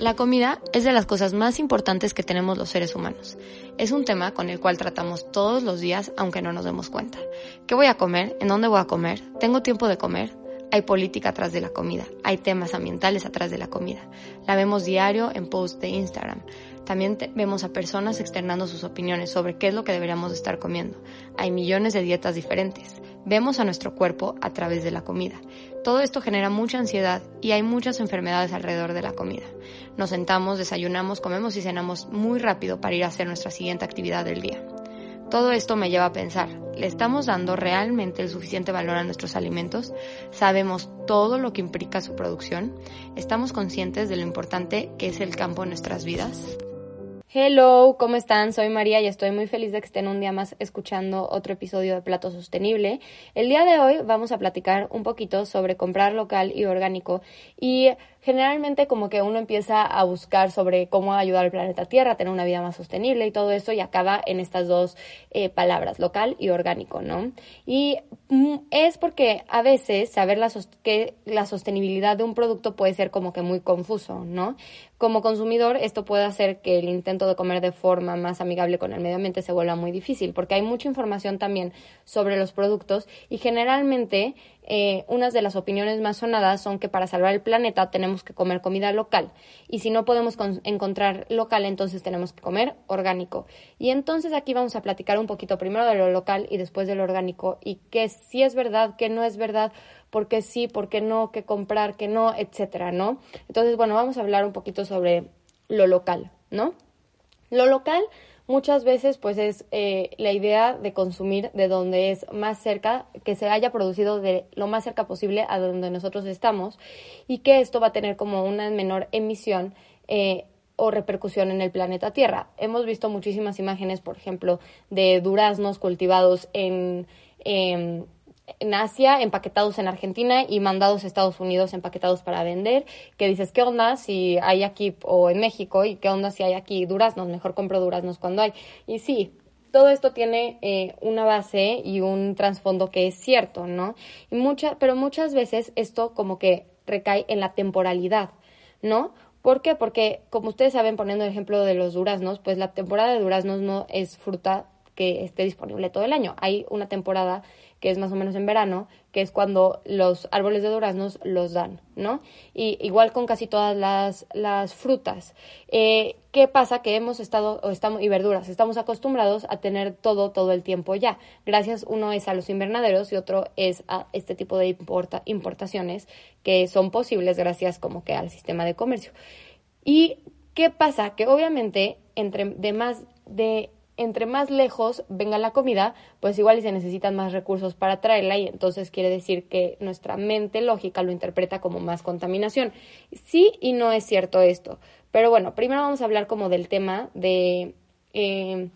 La comida es de las cosas más importantes que tenemos los seres humanos. Es un tema con el cual tratamos todos los días aunque no nos demos cuenta. ¿Qué voy a comer? ¿En dónde voy a comer? ¿Tengo tiempo de comer? Hay política atrás de la comida, hay temas ambientales atrás de la comida. La vemos diario en posts de Instagram. También vemos a personas externando sus opiniones sobre qué es lo que deberíamos estar comiendo. Hay millones de dietas diferentes. Vemos a nuestro cuerpo a través de la comida. Todo esto genera mucha ansiedad y hay muchas enfermedades alrededor de la comida. Nos sentamos, desayunamos, comemos y cenamos muy rápido para ir a hacer nuestra siguiente actividad del día. Todo esto me lleva a pensar, ¿le estamos dando realmente el suficiente valor a nuestros alimentos? ¿Sabemos todo lo que implica su producción? ¿Estamos conscientes de lo importante que es el campo en nuestras vidas? Hello, ¿cómo están? Soy María y estoy muy feliz de que estén un día más escuchando otro episodio de Plato Sostenible. El día de hoy vamos a platicar un poquito sobre comprar local y orgánico y generalmente como que uno empieza a buscar sobre cómo ayudar al planeta Tierra a tener una vida más sostenible y todo eso y acaba en estas dos eh, palabras, local y orgánico, ¿no? Y mm, es porque a veces saber la, que la sostenibilidad de un producto puede ser como que muy confuso, ¿no? Como consumidor esto puede hacer que el intento de comer de forma más amigable con el medio ambiente se vuelva muy difícil porque hay mucha información también sobre los productos y generalmente eh, unas de las opiniones más sonadas son que para salvar el planeta tenemos que comer comida local y si no podemos encontrar local entonces tenemos que comer orgánico. Y entonces aquí vamos a platicar un poquito primero de lo local y después de lo orgánico y qué sí es verdad, qué no es verdad, por qué sí, por qué no, qué comprar, qué no, etcétera, ¿no? Entonces, bueno, vamos a hablar un poquito sobre lo local, ¿no? Lo local muchas veces pues es eh, la idea de consumir de donde es más cerca, que se haya producido de lo más cerca posible a donde nosotros estamos y que esto va a tener como una menor emisión eh, o repercusión en el planeta Tierra. Hemos visto muchísimas imágenes, por ejemplo, de duraznos cultivados en en Asia, empaquetados en Argentina y mandados a Estados Unidos empaquetados para vender, que dices, ¿qué onda si hay aquí o en México y qué onda si hay aquí duraznos? Mejor compro duraznos cuando hay. Y sí, todo esto tiene eh, una base y un trasfondo que es cierto, ¿no? Y mucha, pero muchas veces esto como que recae en la temporalidad, ¿no? ¿Por qué? Porque, como ustedes saben, poniendo el ejemplo de los duraznos, pues la temporada de duraznos no es fruta que esté disponible todo el año. Hay una temporada que es más o menos en verano, que es cuando los árboles de duraznos los dan, ¿no? Y igual con casi todas las, las frutas. Eh, ¿Qué pasa? Que hemos estado, o estamos, y verduras, estamos acostumbrados a tener todo, todo el tiempo ya. Gracias, uno es a los invernaderos y otro es a este tipo de importa, importaciones que son posibles gracias como que al sistema de comercio. ¿Y qué pasa? Que obviamente entre de más de entre más lejos venga la comida, pues igual y se necesitan más recursos para traerla y entonces quiere decir que nuestra mente lógica lo interpreta como más contaminación. Sí y no es cierto esto. Pero bueno, primero vamos a hablar como del tema de eh,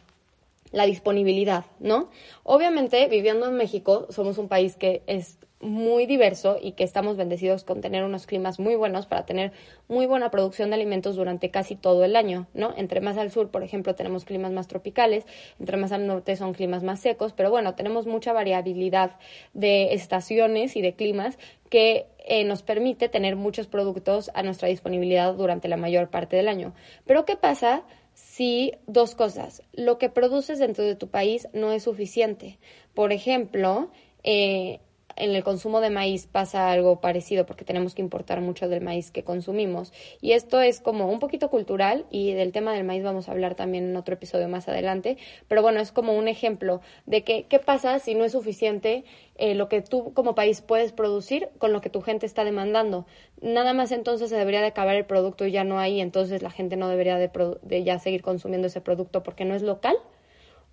la disponibilidad, ¿no? Obviamente, viviendo en México, somos un país que es muy diverso y que estamos bendecidos con tener unos climas muy buenos para tener muy buena producción de alimentos durante casi todo el año, ¿no? Entre más al sur, por ejemplo, tenemos climas más tropicales, entre más al norte son climas más secos, pero bueno, tenemos mucha variabilidad de estaciones y de climas que eh, nos permite tener muchos productos a nuestra disponibilidad durante la mayor parte del año. Pero ¿qué pasa? si dos cosas, lo que produces dentro de tu país no es suficiente. Por ejemplo, eh, en el consumo de maíz pasa algo parecido porque tenemos que importar mucho del maíz que consumimos. Y esto es como un poquito cultural y del tema del maíz vamos a hablar también en otro episodio más adelante. Pero bueno, es como un ejemplo de que qué pasa si no es suficiente eh, lo que tú como país puedes producir con lo que tu gente está demandando. Nada más entonces se debería de acabar el producto y ya no hay, entonces la gente no debería de, de ya seguir consumiendo ese producto porque no es local.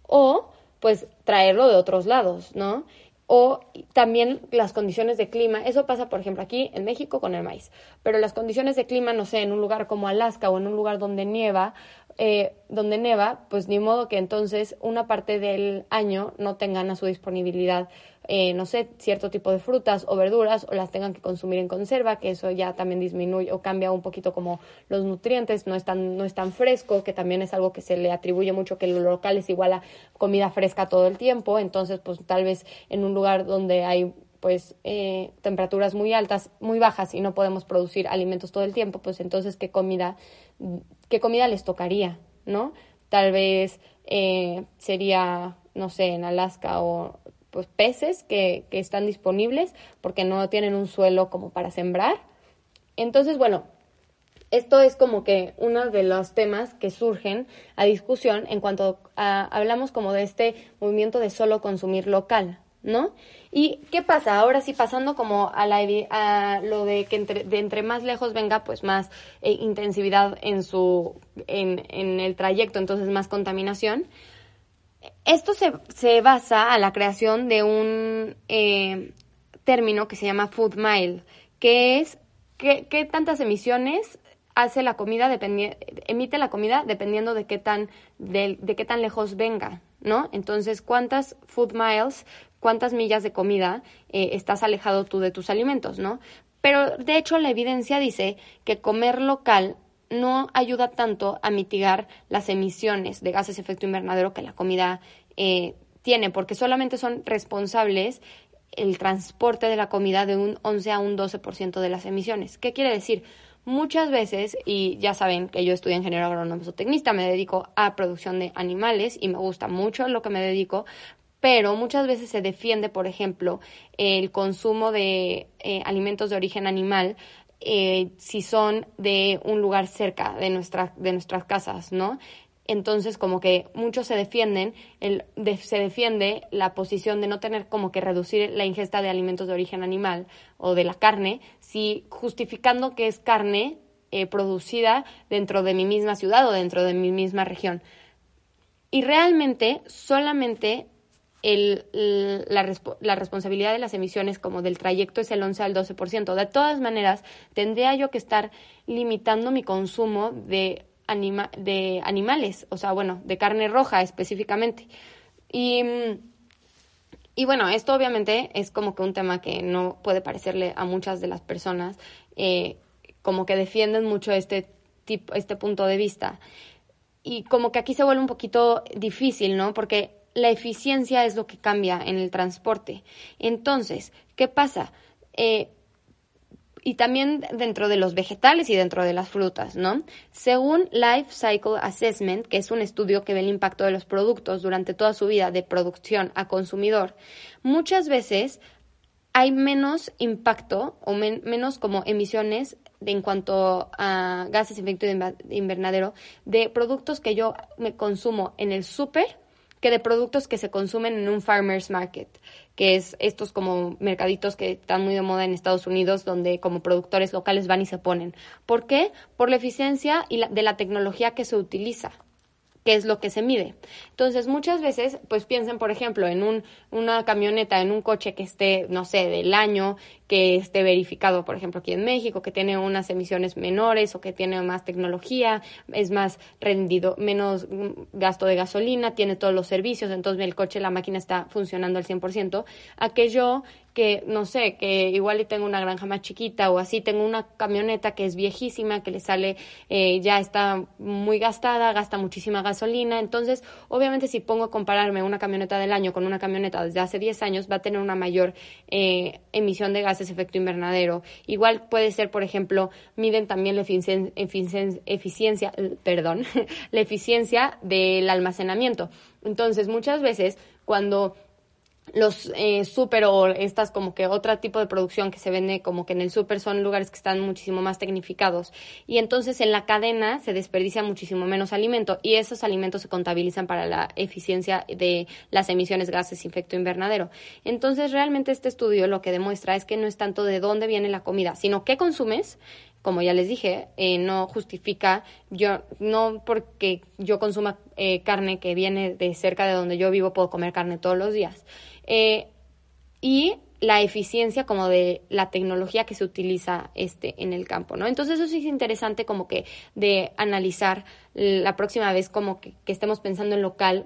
O pues traerlo de otros lados, ¿no? O también las condiciones de clima. Eso pasa, por ejemplo, aquí en México con el maíz. Pero las condiciones de clima, no sé, en un lugar como Alaska o en un lugar donde nieva, eh, donde neva, pues ni modo que entonces una parte del año no tengan a su disponibilidad, eh, no sé, cierto tipo de frutas o verduras o las tengan que consumir en conserva, que eso ya también disminuye o cambia un poquito como los nutrientes, no es tan, no es tan fresco, que también es algo que se le atribuye mucho que lo local es igual a comida fresca todo el tiempo, entonces pues tal vez en un lugar donde hay pues eh, temperaturas muy altas, muy bajas y no podemos producir alimentos todo el tiempo, pues entonces qué comida, qué comida les tocaría, ¿no? Tal vez eh, sería, no sé, en Alaska o pues peces que, que están disponibles porque no tienen un suelo como para sembrar. Entonces, bueno, esto es como que uno de los temas que surgen a discusión en cuanto a, hablamos como de este movimiento de solo consumir local, ¿no? ¿Y qué pasa? Ahora sí, pasando como a, la, a lo de que entre, de entre más lejos venga, pues más eh, intensividad en, su, en, en, el trayecto, entonces más contaminación. Esto se, se basa a la creación de un eh, término que se llama food mile, que es qué, qué tantas emisiones hace la comida emite la comida dependiendo de qué tan de, qué tan lejos venga, ¿no? Entonces, ¿cuántas food miles, cuántas millas de comida eh, estás alejado tú de tus alimentos, ¿no? Pero de hecho la evidencia dice que comer local no ayuda tanto a mitigar las emisiones de gases de efecto invernadero que la comida eh, tiene, porque solamente son responsables el transporte de la comida de un 11 a un 12% de las emisiones. ¿Qué quiere decir? Muchas veces, y ya saben que yo estudio ingeniero agrónomo zootecnista, me dedico a producción de animales y me gusta mucho lo que me dedico, pero muchas veces se defiende, por ejemplo, el consumo de eh, alimentos de origen animal eh, si son de un lugar cerca de, nuestra, de nuestras casas, ¿no? Entonces, como que muchos se defienden, el, se defiende la posición de no tener como que reducir la ingesta de alimentos de origen animal o de la carne, si justificando que es carne eh, producida dentro de mi misma ciudad o dentro de mi misma región. Y realmente solamente la, responsabilidad de las emisiones como del trayecto es el 11 al 12%. De todas maneras, tendría yo que estar limitando mi consumo de de animales, o sea, bueno, de carne roja específicamente. Y, y bueno, esto obviamente es como que un tema que no puede parecerle a muchas de las personas, eh, como que defienden mucho este, tipo, este punto de vista. Y como que aquí se vuelve un poquito difícil, ¿no? Porque la eficiencia es lo que cambia en el transporte. Entonces, ¿qué pasa? Eh, y también dentro de los vegetales y dentro de las frutas, ¿no? Según Life Cycle Assessment, que es un estudio que ve el impacto de los productos durante toda su vida de producción a consumidor, muchas veces hay menos impacto o menos como emisiones en cuanto a gases de efecto invernadero de productos que yo me consumo en el súper que de productos que se consumen en un farmer's market que es estos como mercaditos que están muy de moda en Estados Unidos, donde como productores locales van y se ponen. ¿Por qué? Por la eficiencia y de la tecnología que se utiliza qué es lo que se mide. Entonces, muchas veces, pues piensen, por ejemplo, en un, una camioneta, en un coche que esté, no sé, del año, que esté verificado, por ejemplo, aquí en México, que tiene unas emisiones menores o que tiene más tecnología, es más rendido, menos gasto de gasolina, tiene todos los servicios, entonces el coche, la máquina está funcionando al 100%, aquello que, no sé, que igual y tengo una granja más chiquita o así, tengo una camioneta que es viejísima, que le sale, eh, ya está muy gastada, gasta muchísima gasolina, entonces obviamente si pongo a compararme una camioneta del año con una camioneta desde hace 10 años, va a tener una mayor eh, emisión de gases efecto invernadero. Igual puede ser, por ejemplo, miden también la eficiencia, perdón, la eficiencia del almacenamiento. Entonces, muchas veces cuando los eh, súper o estas como que otro tipo de producción que se vende como que en el súper son lugares que están muchísimo más tecnificados y entonces en la cadena se desperdicia muchísimo menos alimento y esos alimentos se contabilizan para la eficiencia de las emisiones gases efecto invernadero. Entonces realmente este estudio lo que demuestra es que no es tanto de dónde viene la comida, sino qué consumes como ya les dije, eh, no justifica, yo no porque yo consuma eh, carne que viene de cerca de donde yo vivo, puedo comer carne todos los días. Eh, y la eficiencia como de la tecnología que se utiliza este en el campo, ¿no? Entonces eso sí es interesante como que de analizar la próxima vez como que, que estemos pensando en local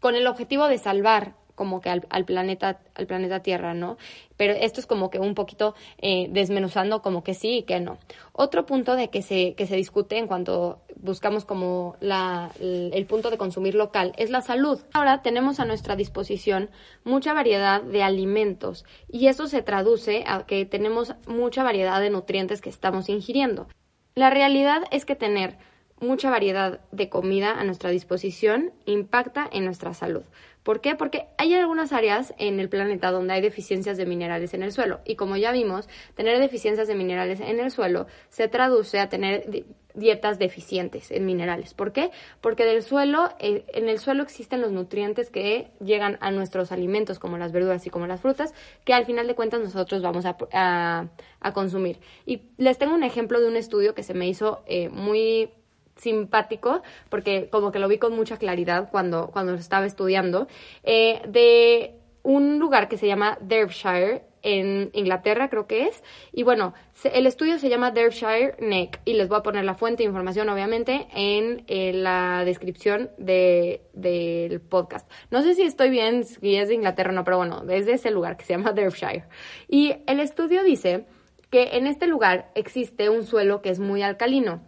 con el objetivo de salvar como que al, planeta, al planeta Tierra, ¿no? Pero esto es como que un poquito eh, desmenuzando como que sí y que no. Otro punto de que se, que se discute en cuanto buscamos como la, el punto de consumir local es la salud. Ahora tenemos a nuestra disposición mucha variedad de alimentos y eso se traduce a que tenemos mucha variedad de nutrientes que estamos ingiriendo. La realidad es que tener mucha variedad de comida a nuestra disposición impacta en nuestra salud. ¿Por qué? Porque hay algunas áreas en el planeta donde hay deficiencias de minerales en el suelo. Y como ya vimos, tener deficiencias de minerales en el suelo se traduce a tener dietas deficientes en minerales. ¿Por qué? Porque del suelo, eh, en el suelo existen los nutrientes que llegan a nuestros alimentos, como las verduras y como las frutas, que al final de cuentas nosotros vamos a, consumir. Y les tengo un ejemplo de un estudio que se me hizo eh, muy simpático, porque como que lo vi con mucha claridad cuando, cuando estaba estudiando, eh, de un lugar que se llama Derbyshire, en Inglaterra creo que es. Y bueno, el estudio se llama Derbyshire Neck y les voy a poner la fuente de información obviamente en, la descripción del podcast. No sé si estoy bien, si es de Inglaterra o no, pero bueno, es de ese lugar que se llama Derbyshire. Y el estudio dice que en este lugar existe un suelo que es muy alcalino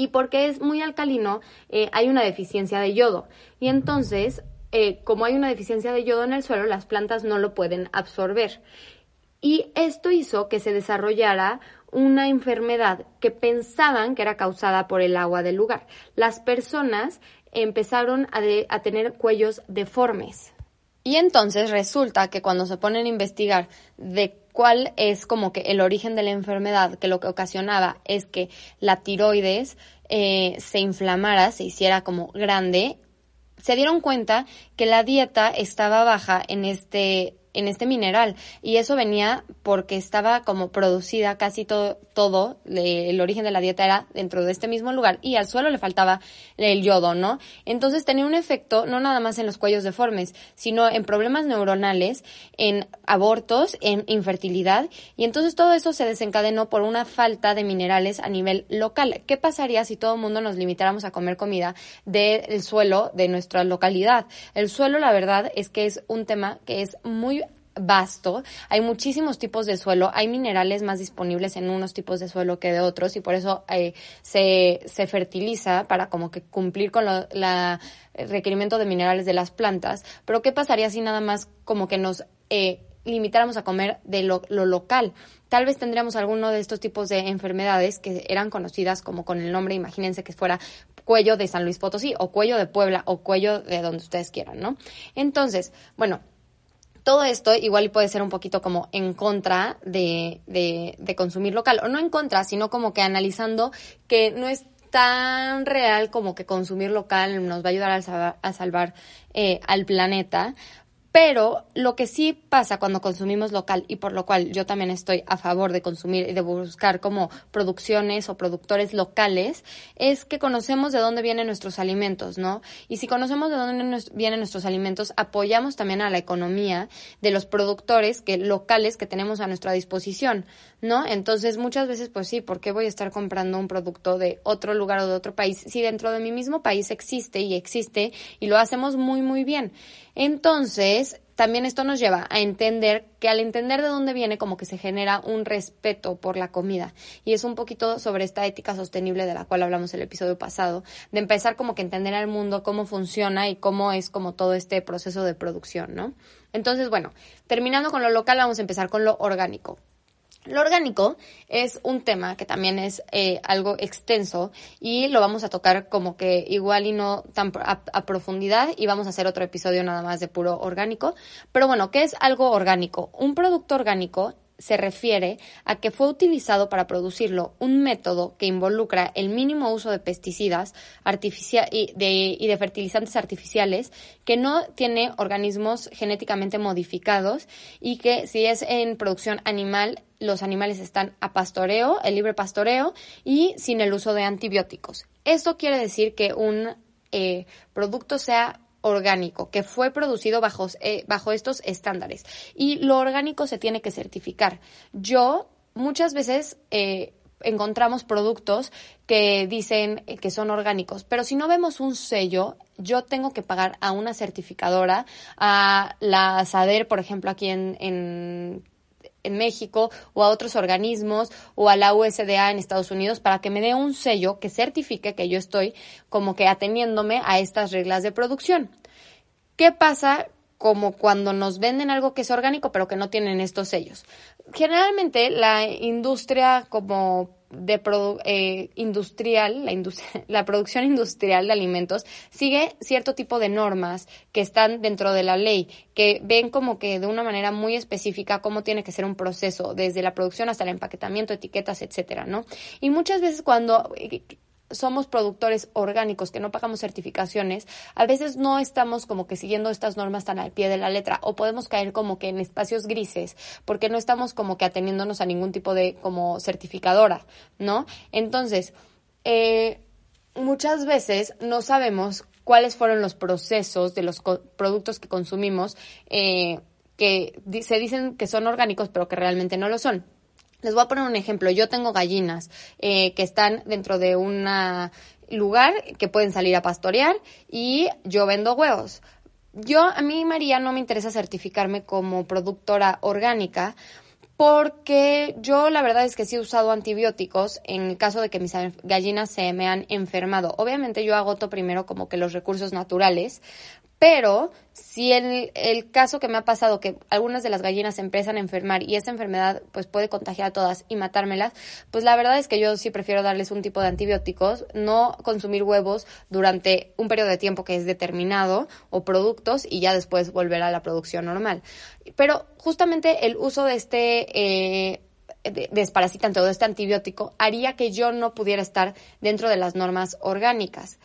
y porque es muy alcalino eh, hay una deficiencia de yodo. Y entonces, eh, como hay una deficiencia de yodo en el suelo, las plantas no lo pueden absorber. Y esto hizo que se desarrollara una enfermedad que pensaban que era causada por el agua del lugar. Las personas empezaron a, a tener cuellos deformes. Y entonces resulta que cuando se ponen a investigar de cuál es como que el origen de la enfermedad, que lo que ocasionaba es que la tiroides eh, se inflamara, se hiciera como grande, se dieron cuenta que la dieta estaba baja en este en este mineral y eso venía porque estaba como producida casi todo, todo el origen de la dieta era dentro de este mismo lugar y al suelo le faltaba el yodo, ¿no? Entonces tenía un efecto no nada más en los cuellos deformes, sino en problemas neuronales, en abortos, en infertilidad y entonces todo eso se desencadenó por una falta de minerales a nivel local. ¿Qué pasaría si todo el mundo nos limitáramos a comer comida del suelo de nuestra localidad? El suelo, la verdad, es que es un tema que es muy vasto, hay muchísimos tipos de suelo, hay minerales más disponibles en unos tipos de suelo que de otros y por eso eh, se, se fertiliza para como que cumplir con el requerimiento de minerales de las plantas. Pero ¿qué pasaría si nada más como que nos eh, limitáramos a comer de lo, lo, local? Tal vez tendríamos alguno de estos tipos de enfermedades que eran conocidas como con el nombre, imagínense que fuera cuello de San Luis Potosí o cuello de Puebla o cuello de donde ustedes quieran, ¿no? Entonces, bueno, todo esto igual puede ser un poquito como en contra de, de, consumir local, o no en contra, sino como que analizando que no es tan real como que consumir local nos va a ayudar a salvar, a salvar eh, al planeta, pero lo que sí pasa cuando consumimos local y por lo cual yo también estoy a favor de consumir y de buscar como producciones o productores locales es que conocemos de dónde vienen nuestros alimentos, ¿no? Y si conocemos de dónde vienen nuestros alimentos, apoyamos también a la economía de los productores que locales que tenemos a nuestra disposición, ¿no? Entonces, muchas veces pues sí, ¿por qué voy a estar comprando un producto de otro lugar o de otro país si dentro de mi mismo país existe y existe y lo hacemos muy muy bien? Entonces, también esto nos lleva a entender que al entender de dónde viene, como que se genera un respeto por la comida. Y es un poquito sobre esta ética sostenible de la cual hablamos el episodio pasado, de empezar como que entender al mundo cómo funciona y cómo es como todo este proceso de producción, ¿no? Entonces, bueno, terminando con lo local, vamos a empezar con lo orgánico. Lo orgánico es un tema que también es eh, algo extenso y lo vamos a tocar como que igual y no tan a, a, profundidad y vamos a hacer otro episodio nada más de puro orgánico. Pero bueno, ¿qué es algo orgánico? Un producto orgánico se refiere a que fue utilizado para producirlo un método que involucra el mínimo uso de pesticidas y, de, y de fertilizantes artificiales, que no tiene organismos genéticamente modificados y que si es en producción animal, los animales están a pastoreo, el libre pastoreo y sin el uso de antibióticos. Esto quiere decir que un eh, producto sea orgánico, que fue producido bajo, eh, bajo estos estándares. Y lo orgánico se tiene que certificar. Yo muchas veces, eh, encontramos productos que dicen que son orgánicos, pero si no vemos un sello, yo tengo que pagar a una certificadora, a la SADER, por ejemplo, aquí en en México o a otros organismos o a la USDA en Estados Unidos para que me dé un sello que certifique que yo estoy como que ateniéndome a estas reglas de producción. ¿Qué pasa como cuando nos venden algo que es orgánico pero que no tienen estos sellos? Generalmente la industria como de eh, industrial, la, la producción industrial de alimentos sigue cierto tipo de normas que están dentro de la ley, que ven como que de una manera muy específica cómo tiene que ser un proceso, desde la producción hasta el empaquetamiento, etiquetas, etcétera, ¿no? Y muchas veces cuando somos productores orgánicos que no pagamos certificaciones, a veces no estamos como que siguiendo estas normas tan al pie de la letra o podemos caer como que en espacios grises porque no estamos como que ateniéndonos a ningún tipo de como certificadora, ¿no? Entonces, eh, muchas veces no sabemos cuáles fueron los procesos de los productos que consumimos eh, que se dicen que son orgánicos pero que realmente no lo son. Les voy a poner un ejemplo. Yo tengo gallinas eh, que están dentro de un lugar que pueden salir a pastorear y yo vendo huevos. Yo, a mí, María, no me interesa certificarme como productora orgánica porque yo la verdad es que sí he usado antibióticos en el caso de que mis gallinas se me han enfermado. Obviamente yo agoto primero como que los recursos naturales, pero si en el, caso que me ha pasado que algunas de las gallinas se empiezan a enfermar y esa enfermedad pues puede contagiar a todas y matármelas, pues la verdad es que yo sí prefiero darles un tipo de antibióticos, no consumir huevos durante un periodo de tiempo que es determinado o productos y ya después volver a la producción normal. Pero justamente el uso de este eh, desparasitante o de este antibiótico haría que yo no pudiera estar dentro de las normas orgánicas.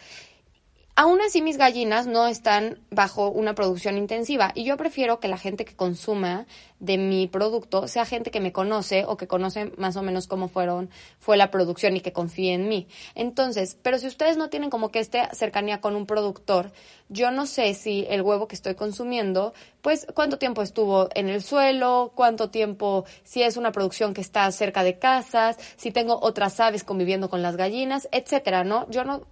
Aún así, mis gallinas no están bajo una producción intensiva y yo prefiero que la gente que consuma de mi producto sea gente que me conoce o que conoce más o menos cómo fueron, fue la producción y que confíe en mí. Entonces, pero si ustedes no tienen como que esta cercanía con un productor, yo no sé si el huevo que estoy consumiendo, pues cuánto tiempo estuvo en el suelo, cuánto tiempo, si es una producción que está cerca de casas, si tengo otras aves conviviendo con las gallinas, etcétera, ¿no? Yo no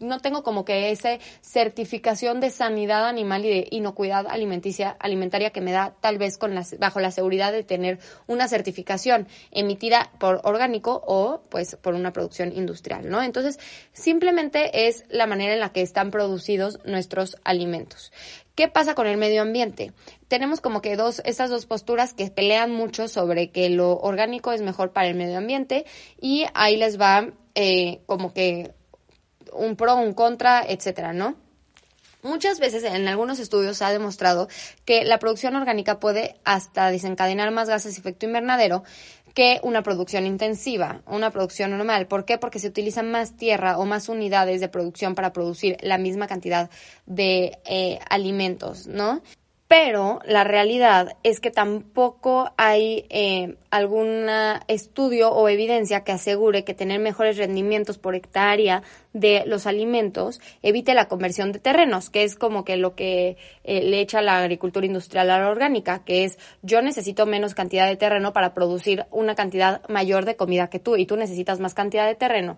no tengo como que esa certificación de sanidad animal y de inocuidad alimenticia, alimentaria que me da tal vez con las, bajo la seguridad de tener una certificación emitida por orgánico o pues por una producción industrial, ¿no? Entonces, simplemente es la manera en la que están producidos nuestros alimentos. ¿Qué pasa con el medio ambiente? Tenemos como que dos, estas dos posturas que pelean mucho sobre que lo orgánico es mejor para el medio ambiente y ahí les va eh, como que un pro, un contra, etcétera, ¿no? Muchas veces en algunos estudios se ha demostrado que la producción orgánica puede hasta desencadenar más gases de efecto invernadero que una producción intensiva, una producción normal. ¿Por qué? Porque se utiliza más tierra o más unidades de producción para producir la misma cantidad de eh, alimentos, ¿no? Pero la realidad es que tampoco hay eh, algún estudio o evidencia que asegure que tener mejores rendimientos por hectárea de los alimentos evite la conversión de terrenos, que es como que lo que eh, le echa la agricultura industrial a la orgánica, que es yo necesito menos cantidad de terreno para producir una cantidad mayor de comida que tú y tú necesitas más cantidad de terreno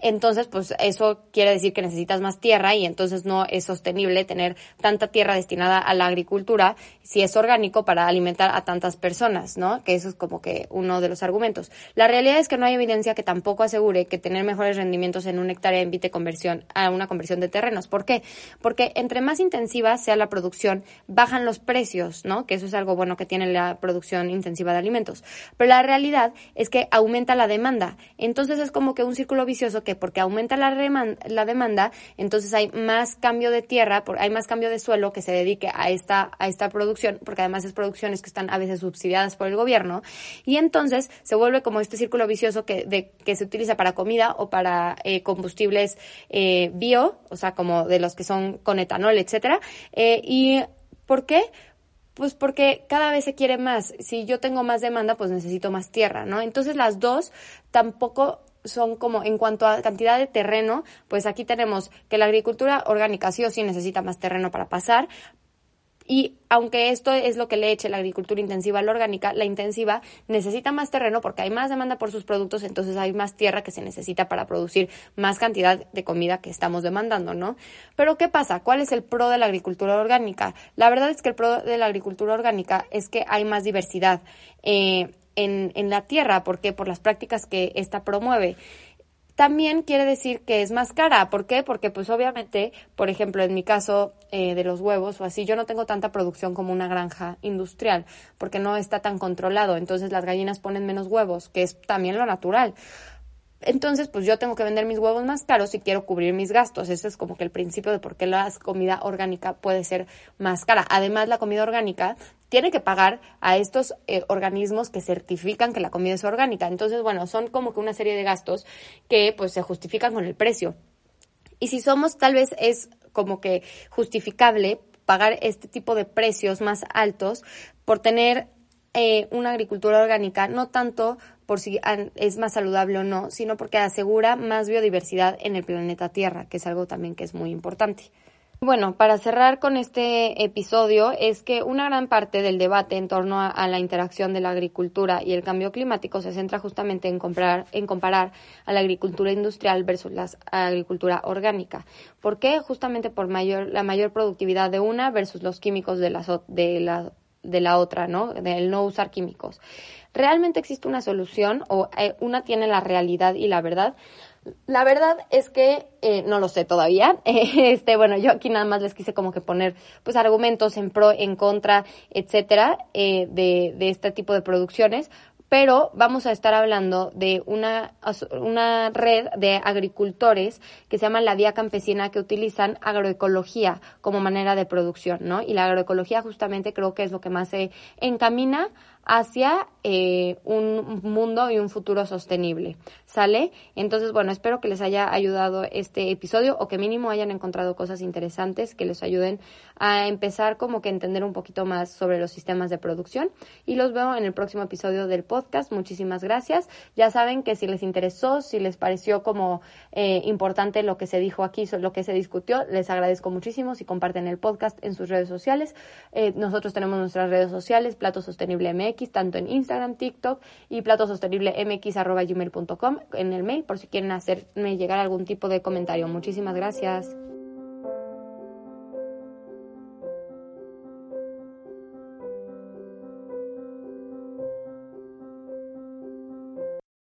entonces pues eso quiere decir que necesitas más tierra y entonces no es sostenible tener tanta tierra destinada a la agricultura si es orgánico para alimentar a tantas personas, ¿no? Que eso es como que uno de los argumentos. La realidad es que no hay evidencia que tampoco asegure que tener mejores rendimientos en una hectárea invite conversión a una conversión de terrenos. ¿Por qué? Porque entre más intensiva sea la producción, bajan los precios, ¿no? Que eso es algo bueno que tiene la producción intensiva de alimentos. Pero la realidad es que aumenta la demanda. Entonces es como que un círculo vicioso porque aumenta la, la demanda, entonces hay más cambio de tierra, hay más cambio de suelo que se dedique a esta, a esta producción, porque además es producciones que están a veces subsidiadas por el gobierno, y entonces se vuelve como este círculo vicioso que, de, que se utiliza para comida o para eh, combustibles eh, bio, o sea, como de los que son con etanol, etcétera, eh, y ¿por qué? Pues porque cada vez se quiere más. Si yo tengo más demanda, pues necesito más tierra, ¿no? Entonces las dos tampoco son como en cuanto a cantidad de terreno, pues aquí tenemos que la agricultura orgánica sí o sí necesita más terreno para pasar, Y aunque esto es lo que le eche la agricultura intensiva a la orgánica, la intensiva necesita más terreno porque hay más demanda por sus productos, entonces hay más tierra que se necesita para producir más cantidad de comida que estamos demandando, ¿no? Pero ¿qué pasa? ¿Cuál es el pro de la agricultura orgánica? La verdad es que el pro de la agricultura orgánica es que hay más diversidad eh, en, la tierra, porque por las prácticas que ésta promueve también quiere decir que es más cara. ¿Por qué? Porque pues obviamente, por ejemplo, en mi caso eh, de los huevos o así, yo no tengo tanta producción como una granja industrial, porque no está tan controlado. Entonces las gallinas ponen menos huevos, que es también lo natural. Entonces, pues yo tengo que vender mis huevos más caros si quiero cubrir mis gastos. Ese es como que el principio de por qué la comida orgánica puede ser más cara. Además, la comida orgánica tiene que pagar a estos eh, organismos que certifican que la comida es orgánica. Entonces, bueno, son como que una serie de gastos que pues se justifican con el precio. Y si somos, tal vez es como que justificable pagar este tipo de precios más altos por tener eh, una agricultura orgánica, no tanto por si es más saludable o no, sino porque asegura más biodiversidad en el planeta Tierra, que es algo también que es muy importante. Bueno, para cerrar con este episodio es que una gran parte del debate en torno a, la interacción de la agricultura y el cambio climático se centra justamente en, en comparar a la agricultura industrial versus la agricultura orgánica. ¿Por qué? Justamente por mayor, la mayor productividad de una versus los químicos de la, de la, de la otra, ¿no? Del no usar químicos. ¿Realmente existe una solución o eh, una tiene la realidad y la verdad? La verdad es que eh, no lo sé todavía. este, bueno, yo aquí nada más les quise como que poner pues argumentos en pro, en contra, etcétera, eh, de, de este tipo de producciones, pero vamos a estar hablando de una, una red de agricultores que se llama la Vía Campesina que utilizan agroecología como manera de producción, ¿no? Y la agroecología justamente creo que es lo que más se encamina hacia eh, un mundo y un futuro sostenible. ¿Sale? Entonces, bueno, espero que les haya ayudado este episodio o que mínimo hayan encontrado cosas interesantes que les ayuden a empezar como que entender un poquito más sobre los sistemas de producción. Y los veo en el próximo episodio del podcast. Muchísimas gracias. Ya saben que si les interesó, si les pareció como eh, importante lo que se dijo aquí, lo que se discutió, les agradezco muchísimo si comparten el podcast en sus redes sociales. Eh, nosotros tenemos nuestras redes sociales, Plato Sostenible MX, tanto en Instagram, TikTok y platosostenible.mx.gmail.com en el mail por si quieren hacerme llegar algún tipo de comentario. Muchísimas gracias.